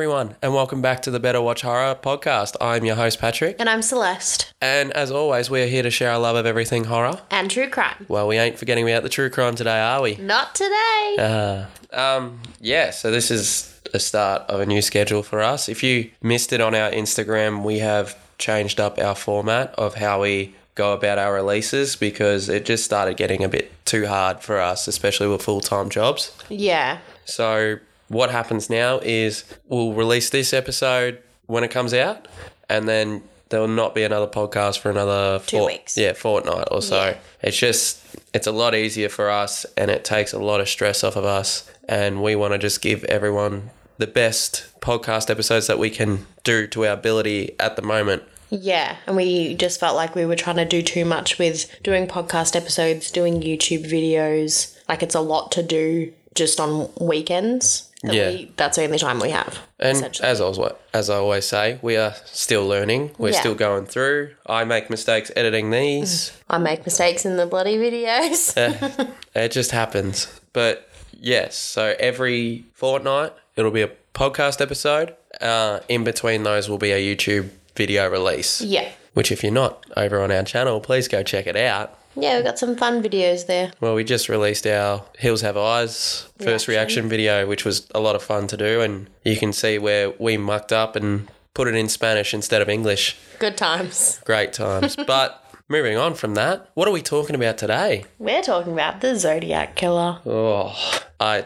Everyone, and welcome back to the Better Watch Horror podcast. I'm your host, Patrick, And I'm Celeste. and as always, we are here to share our love of everything horror. And true crime. Well, we ain't forgetting about the true crime today, are we? Not today. Uh, um, yeah, so this is the start of a new schedule for us. If you missed it on our Instagram, we have changed up our format of how we go about our releases because it just started getting a bit too hard for us, especially with full time jobs. yeah. So what happens now is we'll release this episode when it comes out, and then there will not be another podcast for another Two weeks. Yeah, fortnight or so. Yeah. It's just it's a lot easier for us, and it takes a lot of stress off of us, and we want to just give everyone the best podcast episodes that we can do to our ability at the moment. Yeah. And we just felt like we were trying to do too much with doing podcast episodes, doing YouTube videos. Like it's a lot to do just on weekends. that Yeah. we- that's the only time we have. And as I was, as I always say, we are still learning. We're Yeah. still going through. I make mistakes editing these. I make mistakes in the bloody videos. It just happens. But yes, so every fortnight it'll be a podcast episode. Uh, in between those will be a YouTube video release. yeah. Which, if you're not over on our channel, please go check it out. Yeah, we've got some fun videos there. Well, we just released our Hills Have Eyes first Reaction. reaction video, which was a lot of fun to do. And you can see where we mucked up and put it in Spanish instead of English. Good times. Great times. but moving on from that, what are we talking about today? We're talking about the Zodiac Killer. Oh, I.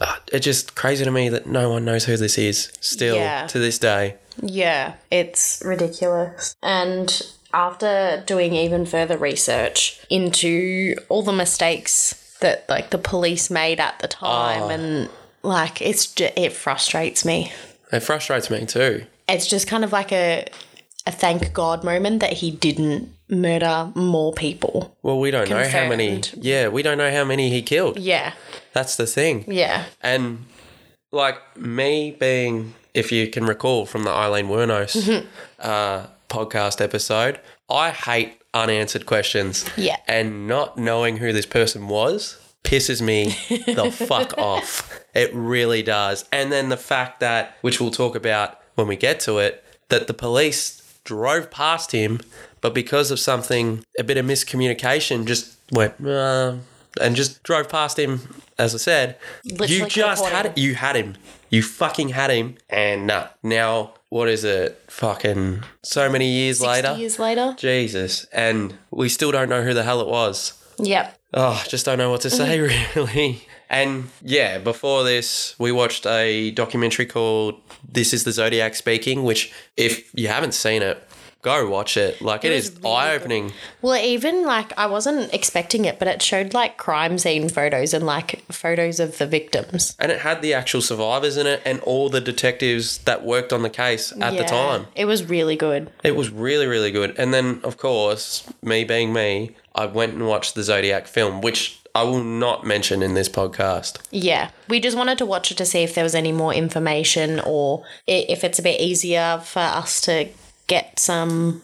uh, It's just crazy to me that no one knows who this is still Yeah. to this day. Yeah, it's ridiculous. And after doing even further research into all the mistakes that like the police made at the time Oh. and like it's ju- it frustrates me. It frustrates me too. It's just kind of like a a thank God moment that he didn't murder more people. Well, we don't know how many. Yeah, we don't know how many he killed. Yeah. That's the thing. Yeah. And like me being, if you can recall from the Aileen Wuornos uh, podcast episode, I hate unanswered questions. Yeah. And not knowing who this person was pisses me the fuck off. It really does. And then the fact that, which we'll talk about when we get to it, that the police drove past him, but because of something, a bit of miscommunication, just went, uh, and just drove past him. As I said, Literally you just had it. You had him. You fucking had him. And nah, now what is it? Fucking so many years 60 later. years later. Jesus, and we still don't know who the hell it was. Yep. Oh, just don't know what to say really. And yeah, before this, we watched a documentary called "This Is the Zodiac Speaking," which, if you haven't seen it, go watch it. Like it, was is really eye opening. Well, even like I wasn't expecting it, but it showed like crime scene photos and like photos of the victims. And it had the actual survivors in it and all the detectives that worked on the case at the time. It was really good. It was really, really good. And then, of course, me being me, I went and watched the Zodiac film, which I will not mention in this podcast. Yeah. We just wanted to watch it to see if there was any more information or if it's a bit easier for us to get some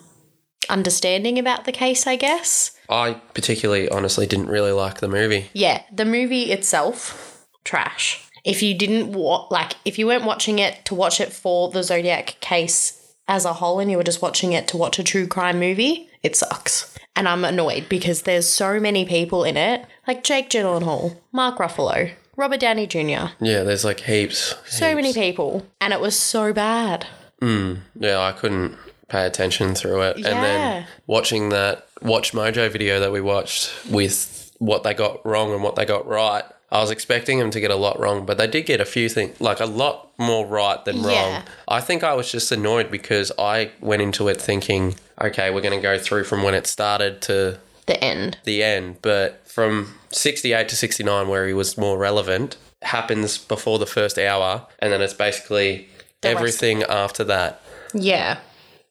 understanding about the case, I guess. I particularly, honestly, didn't really like the movie. Yeah, the movie itself, trash. If you didn't wa- like, if you weren't watching it to watch it for the Zodiac case as a whole, and you were just watching it to watch a true crime movie, it sucks. And I'm annoyed because there's so many people in it, like Jake Gyllenhaal, Mark Ruffalo, Robert Downey Jr. Yeah, there's like heaps. So many people, and it was so bad. Hmm, yeah, I couldn't pay attention through it. And then watching that Watch Mojo video that we watched with what they got wrong and what they got right, I was expecting them to get a lot wrong, but they did get a few things, like a lot more right than wrong. I think I was just annoyed because I went into it thinking, okay, we're going to go through from when it started to The end. the end, but from 68 to 69, where he was more relevant, happens before the first hour, and then it's basically The rest. everything after that. Yeah.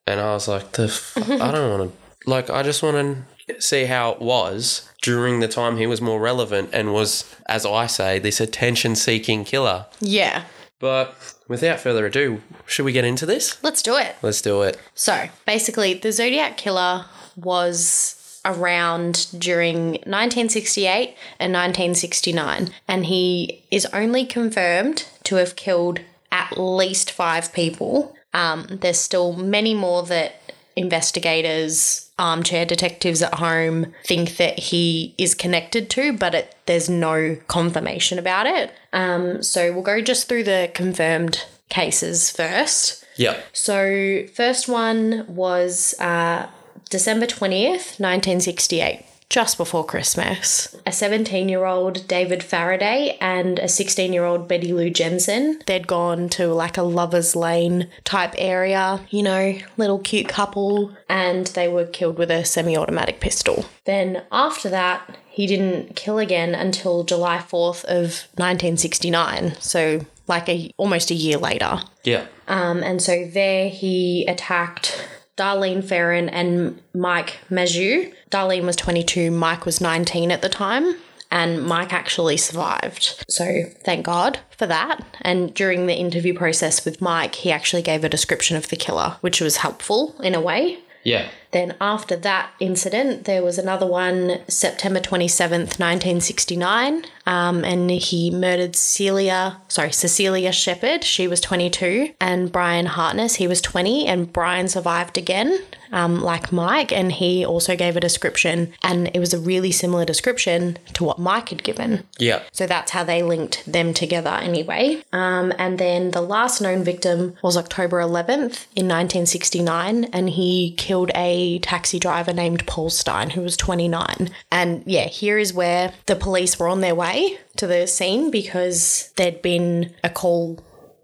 And I was like, the f- I don't want to, like, I just want to see how it was during the time he was more relevant and was, as I say, this attention seeking killer. Yeah. But without further ado, should we get into this? Let's do it. Let's do it. So basically, the Zodiac Killer was around during 1968 and 1969, and he is only confirmed to have killed at least five people. Um, there's still many more that investigators, armchair detectives at home think that he is connected to, but it, there's no confirmation about it. Um, so we'll go just through the confirmed cases first. Yeah. So, first one was uh, December 20th, 1968, just before Christmas. A 17 year old David Faraday and a 16 year old Betty Lou Jensen. They'd gone to like a lover's lane type area, you know, little cute couple, and they were killed with a semi automatic pistol. Then, after that, he didn't kill again until July 4th of 1969. So, like a almost a year later. Yeah. Um, and so there he attacked Darlene Ferrin and Mike Mageau. Darlene was 22, Mike was 19 at the time, and Mike actually survived. So thank God for that. And during the interview process with Mike, he actually gave a description of the killer, which was helpful in a way. Yeah. Then after that incident, there was another one, September 27th, 1969, um, and he murdered Celia, sorry, Cecilia Shepard. She was 22, and Brian Hartnell, he was 20, and Brian survived again, um, like Mike, and he also gave a description, and it was a really similar description to what Mike had given. Yeah. So that's how they linked them together anyway. Um, and then the last known victim was October 11th in 1969, and he killed a taxi driver named Paul Stine, who was 29. And yeah, here is where the police were on their way to the scene because there'd been a call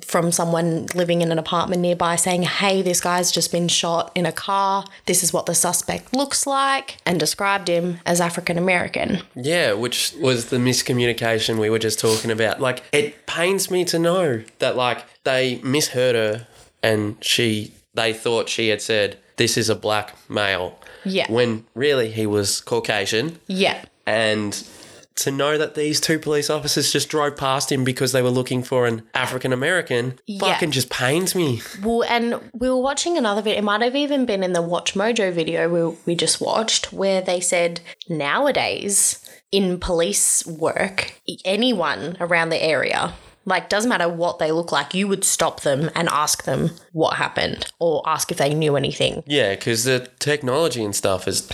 from someone living in an apartment nearby saying, Hey, this guy's just been shot in a car. This is what the suspect looks like, and described him as African American. Yeah, which was the miscommunication we were just talking about. Like, it pains me to know that, like, they misheard her and she, they thought she had said, this is a black male. Yeah. When really he was Caucasian. Yeah. And to know that these two police officers just drove past him because they were looking for an African American Yeah. fucking just pains me. Well, and we were watching another video. It might have even been in the Watch Mojo video we, we just watched, where they said nowadays in police work, anyone around the area, like doesn't matter what they look like, you would stop them and ask them what happened or ask if they knew anything. Yeah, because the technology and stuff is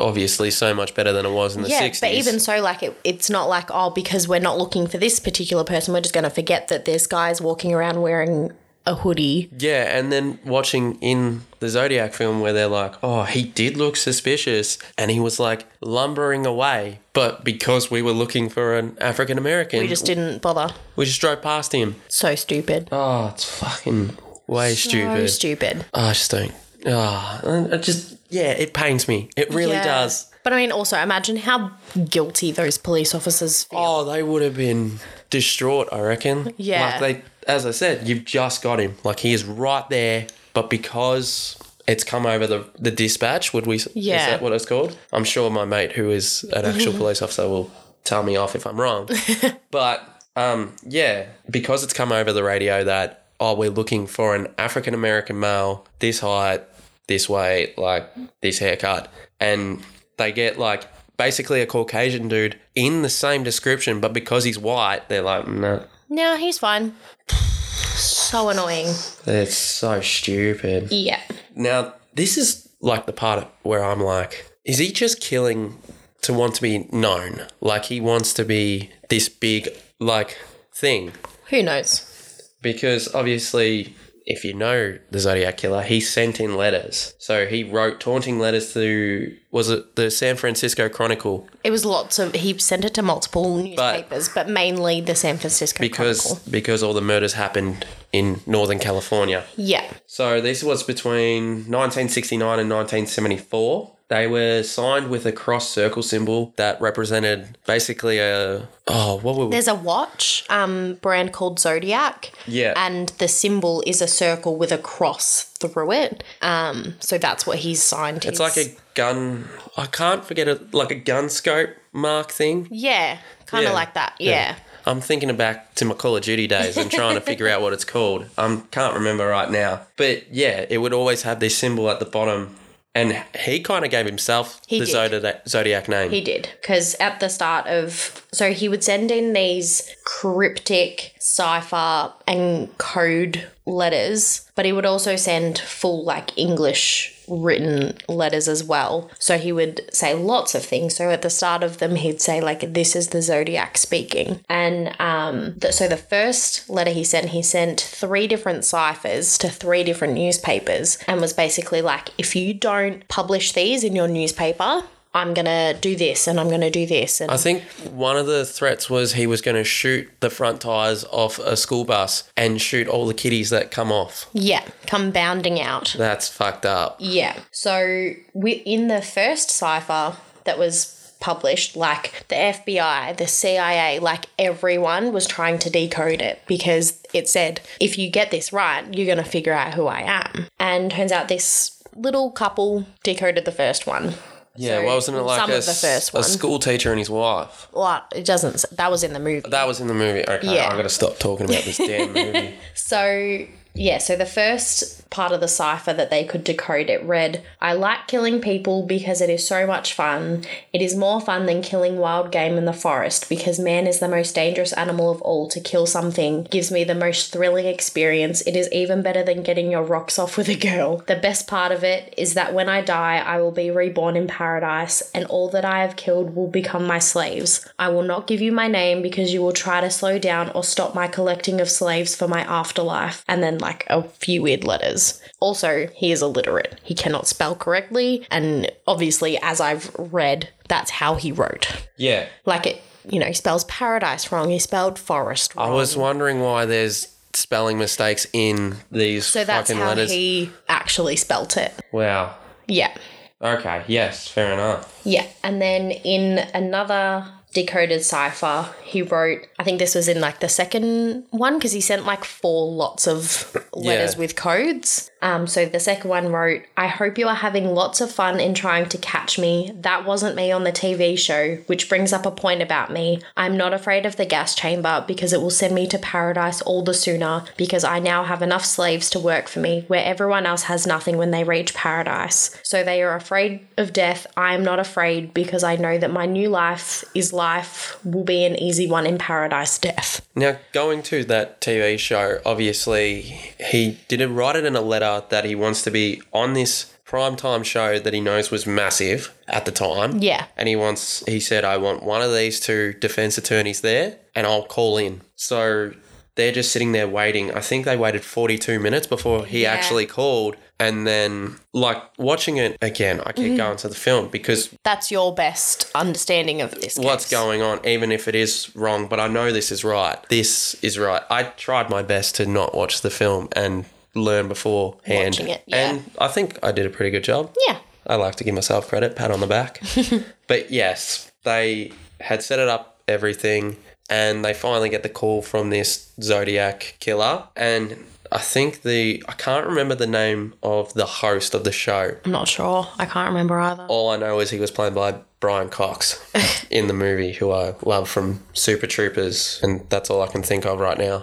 obviously so much better than it was in the Yeah, 60s. but even so, like it, it's not like oh, because we're not looking for this particular person, we're just going to forget that there's guys walking around wearing a hoodie. Yeah, and then watching in the Zodiac film where they're like, oh, he did look suspicious and he was like lumbering away. But because we were looking for an African American, We just didn't bother. we just drove past him. So stupid. Oh, it's fucking way So stupid. stupid. Oh, I just don't. Oh, I just, yeah, it pains me. It really Yeah. does. But I mean, also imagine how guilty those police officers feel. Oh, they would have been distraught, I reckon. Yeah. Like they, as I said, you've just got him. Like he is right there, but because it's come over the the dispatch, would we? Yeah. Is that what it's called? I'm sure my mate, who is an actual police officer, will tell me off if I'm wrong. but um, yeah, because it's come over the radio that oh, we're looking for an African American male, this height, this weight, like this haircut, and they get like basically a Caucasian dude in the same description, but because he's white, they're like, no, No, he's fine. So annoying. it's so stupid. Yeah. Now, this is like the part where I'm like, is he just killing to want to be known? Like he wants to be this big like thing? Who knows? Because obviously, if you know the Zodiac Killer, he sent in letters. So he wrote taunting letters to was it the San Francisco Chronicle It was lots of. He sent it to multiple newspapers, but, mainly the San Francisco because Chronicle. because all the murders happened in Northern California. Yeah. So this was between 1969 and 1974. They were signed with a cross circle symbol that represented basically a oh what were we? There's a watch um, brand called Zodiac. Yeah. And the symbol is a circle with a cross through it. Um, so that's what he's signed. It's like a gun. I can't forget it. Like a gun scope mark thing. Yeah. Kind of Yeah. like that. Yeah. I'm thinking back to my Call of Duty days and trying to figure out what it's called. I can't remember right now. But yeah, it would always have this symbol at the bottom. And he kind of gave himself He the did. Zodiac, Zodiac name. He did. Because at the start of So he would send in these cryptic cipher and code letters, but he would also send full like English written letters as well. So he would say lots of things. So at the start of them, he'd say like, "This is the zodiac speaking," and um, th- so the first letter he sent, he sent three different ciphers to three different newspapers, and was basically like, "If you don't publish these in your newspaper." I'm gonna do this and I'm gonna do this and I think one of the threats was he was going to shoot the front tires off a school bus and shoot all the kiddies that come off. yeah, come bounding out. That's fucked up. Yeah. So we in the first cipher that was published, like the FBI, the CIA, like everyone was trying to decode it because it said, if you get this right, you're gonna figure out who I am. And turns out this little couple decoded the first one. Yeah, So, well, wasn't it like some a, of the first a one. school teacher and his wife? Well, it doesn't. That was in the movie. That was in the movie. Okay, Yeah. I got to stop talking about this damn movie. So, yeah, so the first part of the cipher that they could decode it read I like killing people because it is so much fun. It is more fun than killing wild game in the forest because man is the most dangerous animal of all. To kill something gives me the most thrilling experience. It is even better than getting your rocks off with a girl. The best part of it is that when I die, I will be reborn in paradise and all that I have killed will become my slaves. I will not give you my name because you will try to slow down or stop my collecting of slaves for my afterlife. And then, like, a few weird letters. Also, he is illiterate. He cannot spell correctly. And obviously, as I've read, that's how he wrote. Yeah. Like, it, you know, he spells paradise wrong. He spelled forest I was wondering why there's spelling mistakes in these so that's fucking how letters. he actually spelt it. wow. Yeah. Okay, yes, fair enough. Yeah. And then in another decoded cipher, he wrote, I think this was in like the second one because he sent like four lots of letters Yeah. with codes. Um, so the second one wrote, I hope you are having lots of fun in trying to catch me. That wasn't me on the TV show, which brings up a point about me. I'm not afraid of the gas chamber because it will send me to paradise all the sooner because I now have enough slaves to work for me where everyone else has nothing when they reach paradise. So they are afraid of death. I am not afraid because I know that my new life is life will be an easy one in paradise death. Now, going to that TV show, obviously, he didn't write it in a letter that he wants to be on this primetime show that he knows was massive at the time. Yeah. And he wants, he said, I want one of these two defense attorneys there and I'll call in. So they're just sitting there waiting. I think they waited 42 minutes before he Yeah. actually called. And then, like, watching it again, I keep mm-hmm. going to the film because That's your best understanding of this. what's case. going on, even if it is wrong, but I know this is right. This is right. I tried my best to not watch the film and learn beforehand. Watching it, yeah. And I think I did a pretty good job. Yeah. I like to give myself credit, pat on the back. but yes, they had set it up, everything, and they finally get the call from this Zodiac killer. And I think the, I can't remember the name of the host of the show. I'm not sure. I can't remember either. All I know is he was played by Brian Cox in the movie, who I love from Super Troopers, and that's all I can think of right now.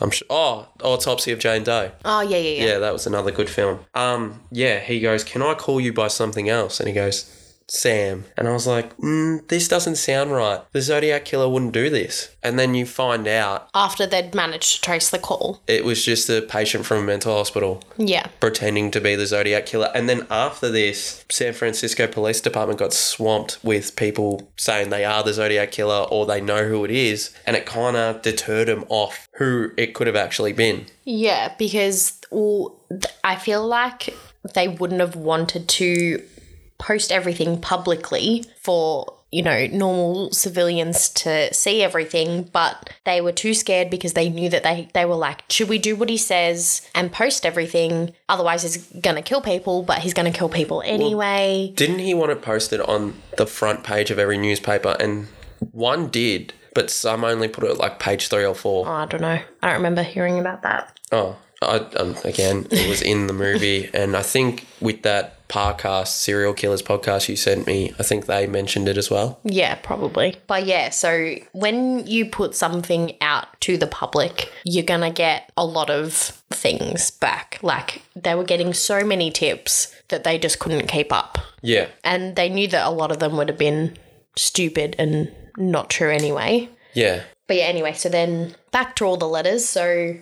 I'm sure. Oh, Autopsy of Jane Doe. Oh, yeah, yeah, yeah. Yeah, that was another good film. Um, yeah, he goes, "Can I call you by something else?" And he goes, "Sam." And I was like, mm, "This doesn't sound right. The Zodiac killer wouldn't do this." And then you find out After they'd managed to trace the call. it was just a patient from a mental hospital Yeah. pretending to be the Zodiac killer. And then after this, San Francisco Police Department got swamped with people saying they are the Zodiac killer or they know who it is. And it kind of deterred them off who it could have actually been. Yeah, because well, th- I feel like they wouldn't have wanted to post everything publicly for you know normal civilians to see everything but they were too scared because they knew that they they were like should we do what he says and post everything? Otherwise he's gonna kill people but he's gonna kill people anyway. Didn't he want it posted on the front page of every newspaper? And one did, but some only put it like page three or four. Oh, i don't know. I don't remember hearing about that. Oh, I, um, again, it was in the movie, and I think with that podcast, serial killers podcast you sent me, I think they mentioned it as well. Yeah, probably. But yeah, so when you put something out to the public, you're going to get a lot of things back. Like they were getting so many tips that they just couldn't keep up. Yeah, And they knew that a lot of them would have been stupid and not true anyway. Yeah. But yeah, anyway, so then back to all the letters. So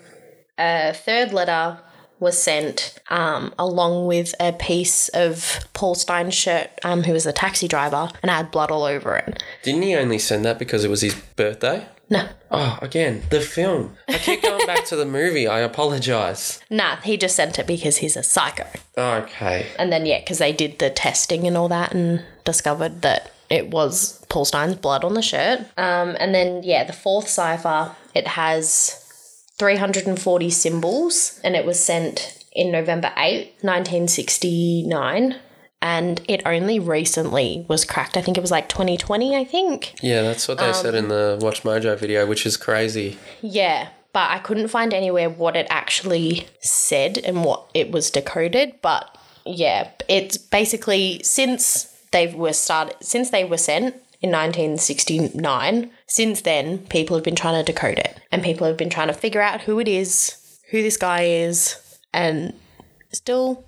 a third letter was sent um, along with a piece of Paul Stine's shirt, um, who was the taxi driver, and had blood all over it. Didn't he only send that because it was his birthday? No, Oh, again, the film. I keep going back to the movie. I apologize. nah, he just sent it because he's a psycho. Okay. And then, yeah, because they did the testing and all that and discovered that it was Paul Stine's blood on the shirt. Um, and then, yeah, the fourth cipher, it has 340 symbols and it was sent in November 8, 1969. And it only recently was cracked. I think it was like 2020, I think. Yeah, that's what they um, said in the Watch Mojo video, which is crazy. Yeah, but I couldn't find anywhere what it actually said and what it was decoded. But yeah, it's basically since they were started since they were sent in 1969. Since then, people have been trying to decode it, and people have been trying to figure out who it is, who this guy is, and still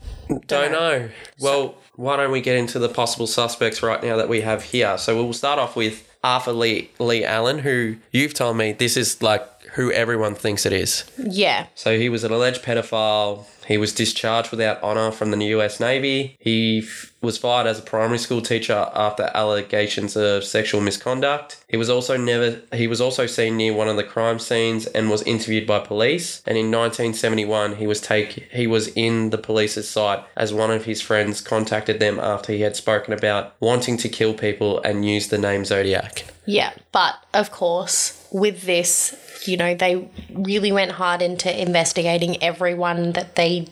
Don't know. Well, why don't we get into the possible suspects right now that we have here? So we'll start off with Arthur Lee Lee Allen, who you've told me this is like who everyone thinks it is. yeah, So he was an alleged pedophile. He was discharged without honor from the U.S. Navy. He f- was fired as a primary school teacher after allegations of sexual misconduct. He was also never. He was also seen near one of the crime scenes and was interviewed by police. And in 1971, he was take. He was in the police's sight as one of his friends contacted them after he had spoken about wanting to kill people and used the name Zodiac. Yeah, but of course, with this, you know, they really went hard into investigating everyone that they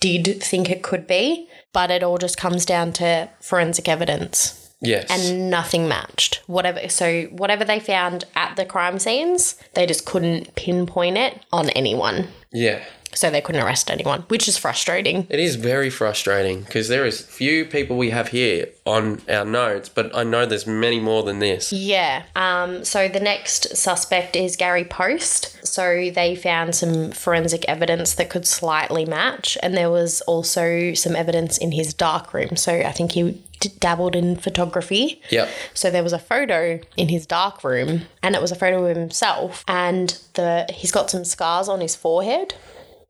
did think it could be, but it all just comes down to forensic evidence Yes. and nothing matched. Whatever so whatever they found at the crime scenes, they just couldn't pinpoint it on anyone. yeah. So they couldn't arrest anyone, which is frustrating. It is very frustrating because there is few people we have here on our notes, but I know there's many more than this. Yeah. Um, so the next suspect is Gary Poste. So they found some forensic evidence that could slightly match, and there was also some evidence in his dark room. So I think he d- dabbled in photography. Yep. So there was a photo in his dark room, and it was a photo of himself, and the he's got some scars on his forehead,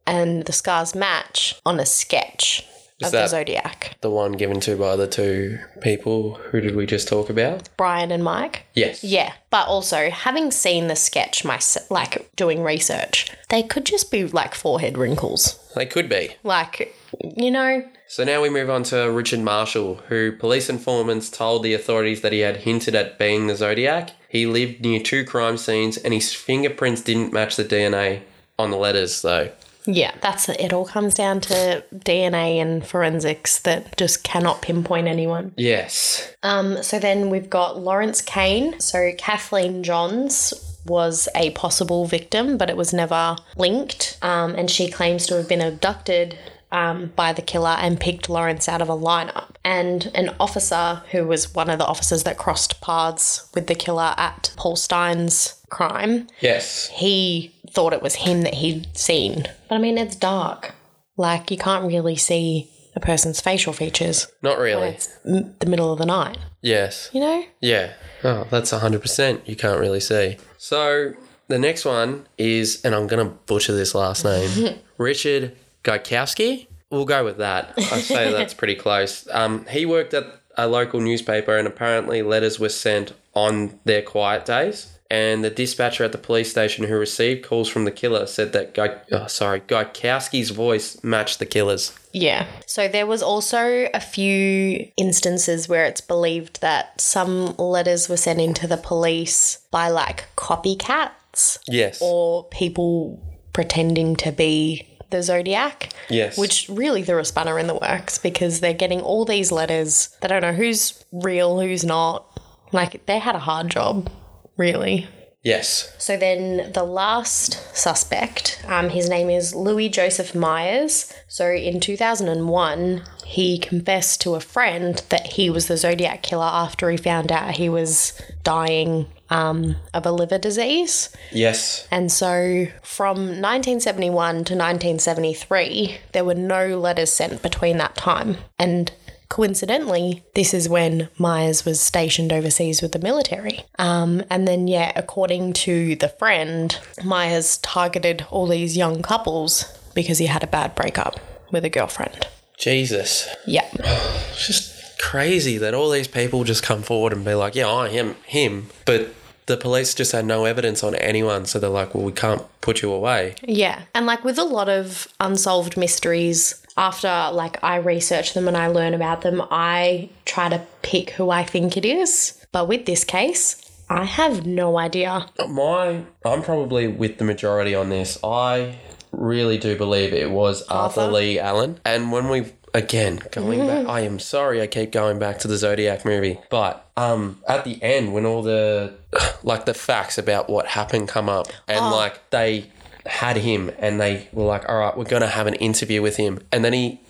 and the scars match on a sketch of the that- zodiac. The one given to by the two people. Who did we just talk about? Brian and Mike. Yes. Yeah, but also having seen the sketch, my like doing research, they could just be like forehead wrinkles. They could be. Like, you know, So now we move on to Richard Marshall, who police informants told the authorities that he had hinted at being the Zodiac. He lived near two crime scenes and his fingerprints didn't match the DNA on the letters, though. Yeah, that's it. It all comes down to DNA and forensics that just cannot pinpoint anyone. Yes. Um, so then we've got Lawrence Kane. So Kathleen Johns was a possible victim, but it was never linked. Um, and she claims to have been abducted um, by the killer and picked Lawrence out of a lineup. And an officer who was one of the officers that crossed paths with the killer at Paul Stine's crime, Yes. he thought it was him that he'd seen. But I mean, it's dark. Like, you can't really see a person's facial features. Not really. It's m- the middle of the night, Yes. you know? Yeah. Oh, that's 100%. You can't really see. So the next one is, and I'm going to butcher this last name, Richard Gaikowski. We'll go with that. I say that's pretty close. Um, he worked at a local newspaper, and apparently letters were sent on their quiet days. And the dispatcher at the police station who received calls from the killer said that Guy, oh, sorry, Gaikowski's voice matched the killer's. Yeah. So there was also a few instances where it's believed that some letters were sent into the police by like copycats Yes. or people pretending to be the zodiac. yes. Which really threw a spanner in the works because they're getting all these letters. They don't know who's real, who's not. Like they had a hard job, really. yes. So then the last suspect, um, his name is Louis Joseph Myers. So in 2001, he confessed to a friend that he was the Zodiac killer after he found out he was dying um, of a liver disease. Yes. And so from 1971 to 1973, there were no letters sent between that time. And coincidentally, this is when Myers was stationed overseas with the military. Um, and then, yeah, according to the friend, Myers targeted all these young couples because he had a bad breakup with a girlfriend. Jesus. Yeah. It's just crazy that all these people just come forward and be like, yeah, I am him. But the police just had no evidence on anyone. So they're like, well, we can't put you away. Yeah. And like with a lot of unsolved mysteries, after like I research them and I learn about them, I try to pick who I think it is. But with this case, I have no idea. My, I'm probably with the majority on this. I really do believe it was Arthur, Arthur? Lee Allen. And when we, again, going back, I am sorry I keep going back to the Zodiac movie. But um, at the end, when all the, like the facts about what happened come up and like they had him and they were like, all right, we're going to have an interview with him. And then he,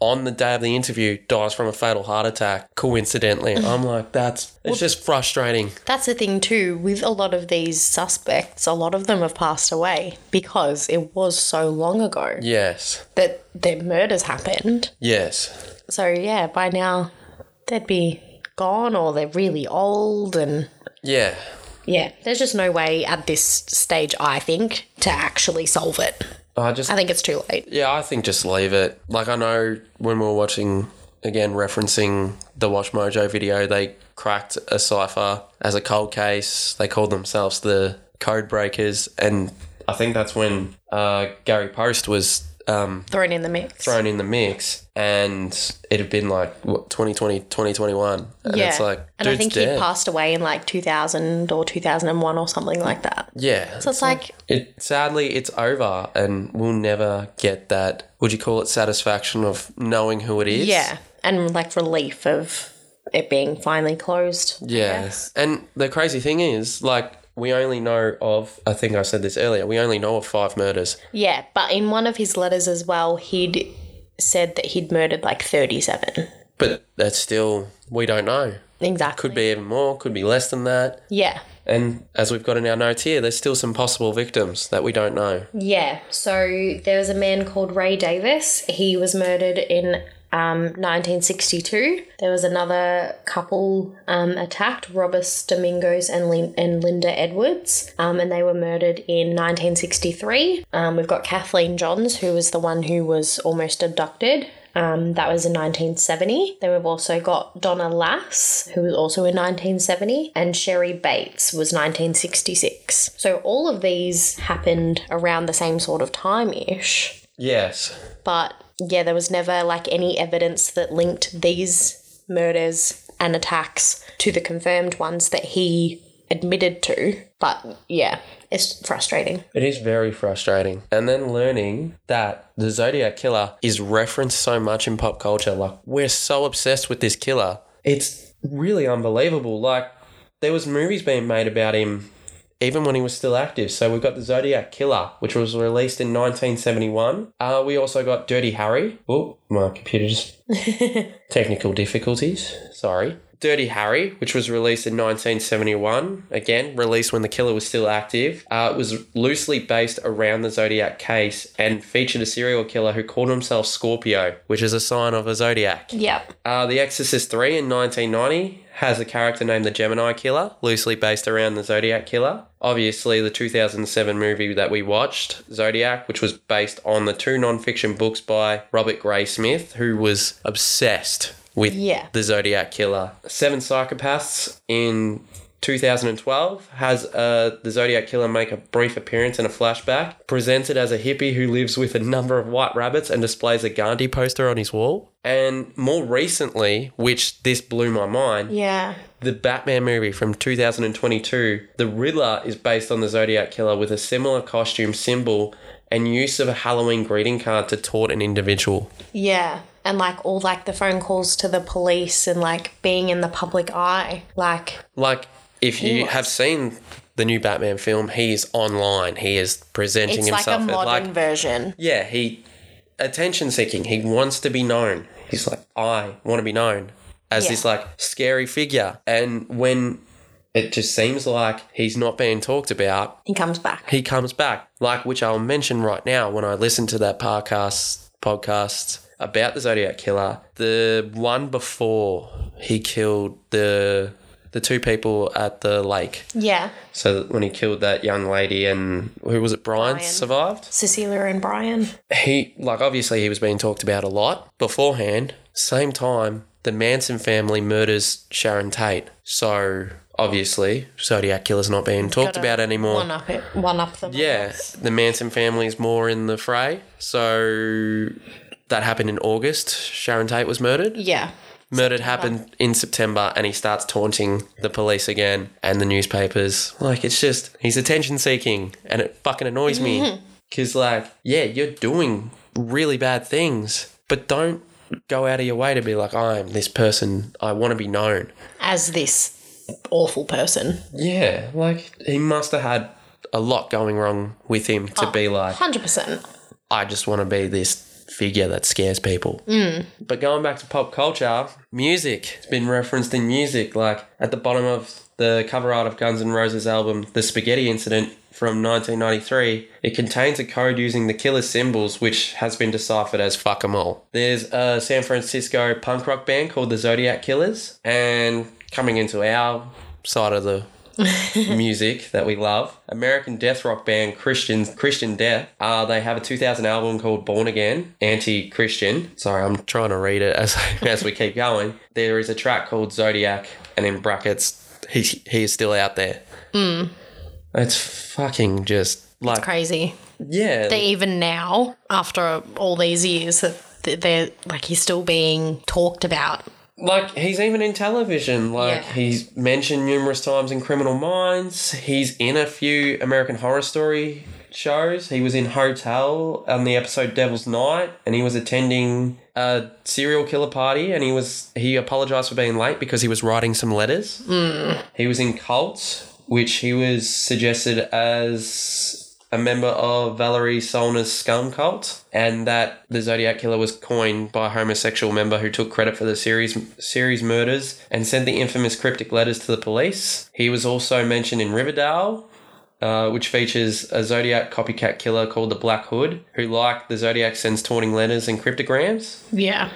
on the day of the interview, dies from a fatal heart attack, coincidentally. I'm like, that's, it's just frustrating. That's the thing too, with a lot of these suspects, a lot of them have passed away because it was so long ago Yes. that their murders happened. Yes. So yeah, by now they'd be gone or they're really old and Yeah. Yeah, there's just no way at this stage I think to actually solve it. I just I think it's too late. Yeah, I think just leave it. Like I know when we were watching again referencing the Watch Mojo video, they cracked a cipher as a cold case. They called themselves the Code Breakers, and I think that's when uh, Gary Poste was um, Thrown in the mix. thrown in the mix, and it had been like what 2020, 2021, and yeah. it's like and I think dead. he passed away in like 2000 or 2001 or something like that. yeah, So it's like, It sadly it's over, and we'll never get that. Would you call it satisfaction of knowing who it is? yeah, and like relief of it being finally closed. Yeah. And the crazy thing is, like, we only know of, I think I said this earlier, we only know of five murders. Yeah, but in one of his letters as well, he'd said that he'd murdered like 37. But that's still, we don't know. Exactly. Could be even more, could be less than that. Yeah. And as we've got in our notes here, there's still some possible victims that we don't know. Yeah. So there was a man called Ray Davis. He was murdered in um, 1962. There was another couple um, attacked, Robert Domingos and, Lin- and Linda Edwards, um, and they were murdered in 1963. Um, we've got Kathleen Johns, who was the one who was almost abducted. Um, that was in 1970. Then we've also got Donna Lass, who was also in 1970, and Cheri Bates was 1966. So all of these happened around the same sort of time ish. Yes. But yeah, there was never like any evidence that linked these murders and attacks to the confirmed ones that he admitted to. But yeah, it's frustrating. It is very frustrating. And then learning that the Zodiac Killer is referenced so much in pop culture. Like, we're so obsessed with this killer. It's really unbelievable. Like, there was movies being made about him even when he was still active. So we've got the Zodiac Killer, which was released in 1971. Uh, we also got Dirty Harry. Oh, my computer just technical difficulties. Sorry. Dirty Harry, which was released in 1971. Again, released when the killer was still active. Uh, it was loosely based around the Zodiac case and featured a serial killer who called himself Scorpio, which is a sign of a Zodiac. Yep. Uh, the Exorcist 3 in 1990 has a character named the Gemini Killer, loosely based around the Zodiac Killer. Obviously, the 2007 movie that we watched, Zodiac, which was based on the two non-fiction books by Robert Graysmith, who was obsessed with Yeah. the Zodiac Killer. Seven Psychopaths in 2012 has uh, the Zodiac Killer make a brief appearance in a flashback, presented as a hippie who lives with a number of white rabbits and displays a Gandhi poster on his wall. And more recently, which this blew my mind, Yeah. the Batman movie from 2022, the Riddler is based on the Zodiac Killer with a similar costume symbol and use of a Halloween greeting card to taunt an individual. Yeah. And like all like the phone calls to the police and like being in the public eye. Like Like, if you What? have seen the new Batman film, he is online. He is presenting it's like a himself as modern like, version. yeah, he attention seeking. He wants to be known. He's like, I want to be known as Yeah. this like scary figure. And when it just seems like he's not being talked about, He comes back. he comes back. Like which I'll mention right now when I listen to that podcast podcast about the Zodiac killer. The one before he killed the the two people at the lake. Yeah. So when he killed that young lady and who was it? Brian, Brian. survived. Cecilia and Brian. He like obviously he was being talked about a lot beforehand. Same time, the Manson family murders Sharon Tate. So obviously, Zodiac killer's not being talked about anymore. One up it. One up them. Yeah, the Manson family's more in the fray. So that happened in August. Sharon Tate was murdered. Yeah. Murdered happened in September, and he starts taunting the police again and the newspapers. Like, it's just, he's attention seeking, and it fucking annoys me. Mm-hmm. Because, like, yeah, you're doing really bad things, but don't go out of your way to be like, I'm this person, I want to be known. As this awful person. Yeah, like, he must have had a lot going wrong with him to be like, 100%. I just want to be this figure that scares people. Mm. But going back to pop culture, music. It's been referenced in music. Like at the bottom of the cover art of Guns N' Roses album, The Spaghetti Incident from 1993, it contains a code using the killer symbols, which has been deciphered as fuck 'em all. There's a San Francisco punk rock band called the Zodiac Killers, and coming into our side of the music that we love. American death rock band Christian Christian Death. Uh, they have a 2000 album called Born Again, anti-Christian. Sorry, I'm trying to read it as as we keep going. There is a track called Zodiac, and in brackets, he he is still out there. It's fucking just like Crazy. yeah. they even now, after all these years, that they're like he's still being talked about. Like he's even in television. Like Yeah. he's mentioned numerous times in Criminal Minds. He's in a few American Horror Story shows. He was in Hotel on the episode Devil's Night, and he was attending a serial killer party. And he was he apologized for being late because he was writing some letters. Hmm. He was in Cult, which he was suggested as a member of Valerie Solanas's Scum Cult, and that the Zodiac Killer was coined by a homosexual member who took credit for the series series murders and sent the infamous cryptic letters to the police. He was also mentioned in Riverdale. Uh, which features a Zodiac copycat killer called the Black Hood, who, like the Zodiac, sends taunting letters and cryptograms. Yeah.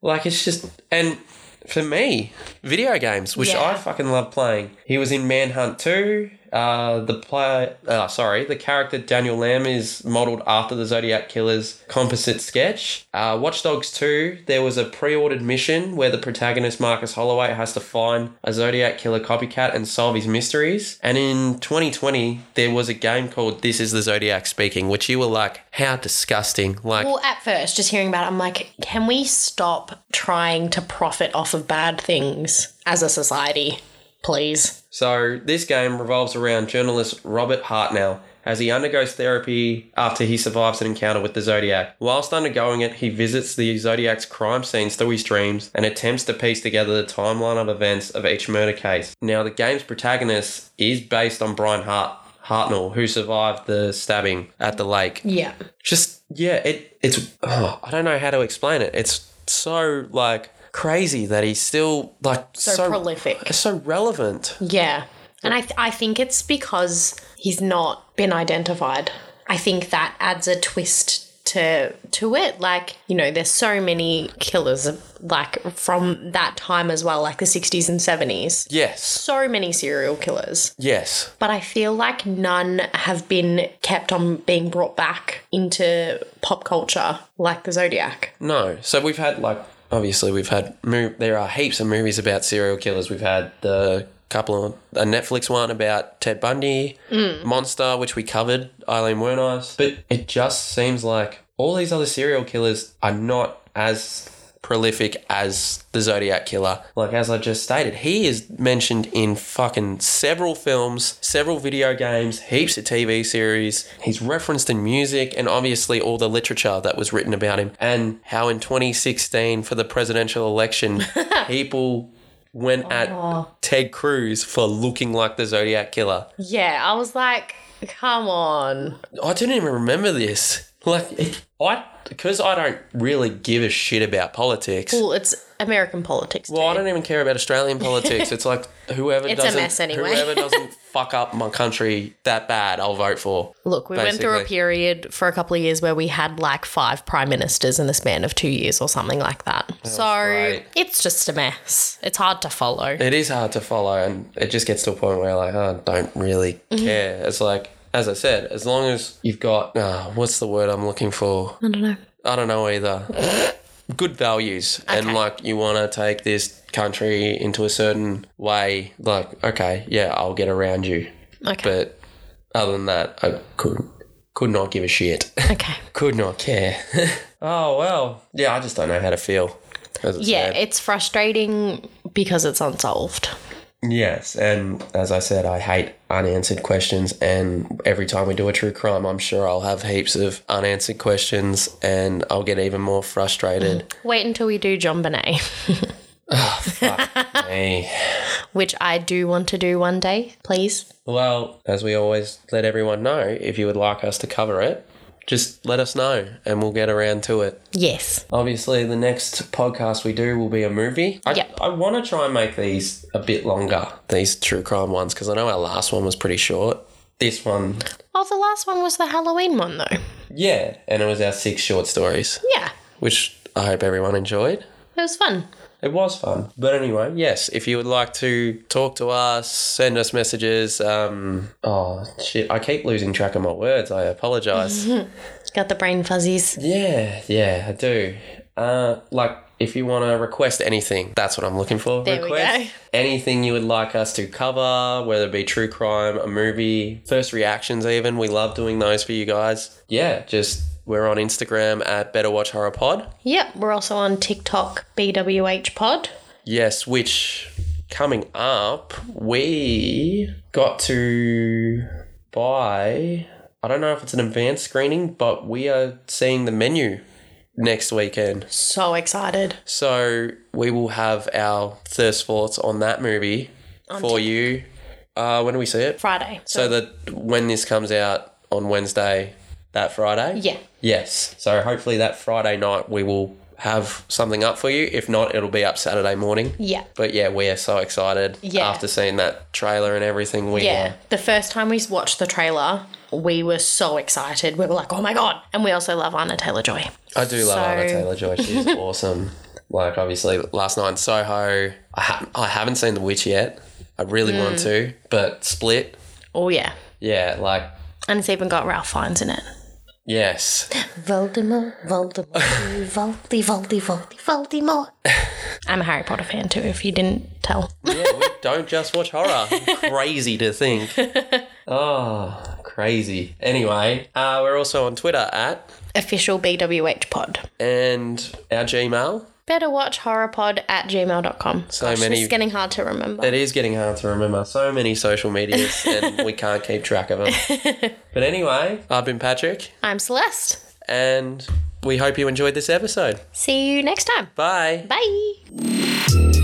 Like it's just and for me, video games, which Yeah. I fucking love playing. He was in Manhunt 2. Uh, the player, uh, sorry, the character Daniel Lamb is modeled after the Zodiac Killer's composite sketch. Uh, Watch Dogs 2, there was a pre-ordered mission where the protagonist Marcus Holloway has to find a Zodiac Killer copycat and solve his mysteries. And in 2020, there was a game called This Is the Zodiac Speaking, which you were like, how disgusting. Like, Well, at first, just hearing about it, I'm like, can we stop trying to profit off of bad things as a society, please? So this game revolves around journalist Robert Hartnell as he undergoes therapy after he survives an encounter with the Zodiac. Whilst undergoing it, he visits the Zodiac's crime scenes through his dreams and attempts to piece together the timeline of events of each murder case. Now, the game's protagonist is based on Brian Hart. Hartnell, who survived the stabbing at the lake. Yeah. Just yeah, it it's oh, I don't know how to explain it. It's so like crazy that he's still like So, so prolific. so relevant. Yeah. And I, th- I think it's because he's not been identified. I think that adds a twist to to it. Like, you know, there's so many killers like from that time as well, like the 60s and 70s. Yes. So many serial killers. Yes. But I feel like none have been kept on being brought back into pop culture like the Zodiac. No. So we've had like obviously we've had there are heaps of movies about serial killers. We've had the couple of a Netflix one about Ted Bundy, mm. Monster, which we covered, Aileen Wuornos. But it just seems like all these other serial killers are not as prolific as the Zodiac Killer. Like as I just stated, he is mentioned in fucking several films, several video games, heaps of TV series. He's referenced in music and obviously all the literature that was written about him. And how in 2016 for the presidential election, people went at Ted Cruz for looking like the Zodiac Killer. Yeah, I was like, come on. I didn't even remember this. Like, I because I don't really give a shit about politics. Well, it's American politics. Well, I don't even care about Australian politics. It's like whoever It's a doesn't mess anyway. whoever doesn't fuck up my country that bad, I'll vote for. Look, we went through a period for a couple of years where we had like five prime ministers in the span of two years or something like that. so great. it's just a mess. It's hard to follow. It is hard to follow, and it just gets to a point where like, oh, I don't really Mm-hmm. care. It's like, as I said, as long as you've got, uh, what's the word I'm looking for? I don't know. I don't know either. Good values, and like you want to take this country into a certain way. Like, okay, yeah, I'll get around you, Okay. but other than that, I could could not give a shit. okay. could not care. oh well, yeah, I just don't know how to feel. Yeah, said. it's frustrating because it's unsolved. Yes, and as I said, I hate unanswered questions. And every time we do a true crime, I'm sure I'll have heaps of unanswered questions, and I'll get even more frustrated. Mm. Wait until we do JonBenét, ah, Hey. which I do want to do one day, please. Well, as we always let everyone know, if you would like us to cover it, just let us know, and we'll get around to it. Yes. Obviously, the next podcast we do will be a movie. I, Yep. I want to try and make these a bit longer, these true crime ones, because I know our last one was pretty short. This one, Oh, the last one was the Halloween one, though. yeah, and it was our six short stories, Yeah, which I hope everyone enjoyed. it was fun. It was fun. But anyway, yes, if you would like to talk to us, send us messages. Um, oh, shit, I keep losing track of my words. I apologize. Got the brain fuzzies. Yeah, yeah, I do. Uh, like, if you want to request anything, that's what I'm looking for. There we request go. anything you would like us to cover, whether it be true crime, a movie, first reactions, even. We love doing those for you guys. Yeah, just we're on Instagram at Better Watch Horror Pod. Yep, we're also on TikTok, BWH Pod. Yes, which coming up, we got to buy. I don't know if it's an advanced screening, but we are seeing the menu next weekend. So excited. So we will have our first thoughts on that movie for you. Uh, when do we see it? Friday. So that when this comes out on Wednesday, that Friday. yeah. Yes. So hopefully that Friday night we will have something up for you. If not, it'll be up Saturday morning. Yeah. But yeah, we are so excited Yeah. after seeing that trailer and everything. We Yeah. The first time we watched the trailer, we were so excited. We were like, oh my God. And we also love Anya Taylor-Joy. I do love So- Anya Taylor-Joy. She's awesome. Like obviously last night in Soho, I, ha- I haven't seen The Witch yet. I really want Mm. to, but Split, Oh, yeah. yeah, like And it's even got Ralph Fiennes in it. Yes, Voldemort, Voldemort, Voldy, Voldy, Voldy, Voldemort. I'm a Harry Potter fan too, if you didn't tell. yeah. We don't just watch horror. Crazy to think. Oh, crazy. Anyway, uh, we're also on Twitter at Official BWH pod. and our Gmail. Better watch horrorpod at gmail.com. So Gosh, many- It's getting hard to remember. It is getting hard to remember. So many social medias, and we can't keep track of them. But anyway, I've been Patrick, I'm Celeste. and we hope you enjoyed this episode. See you next time. Bye. Bye.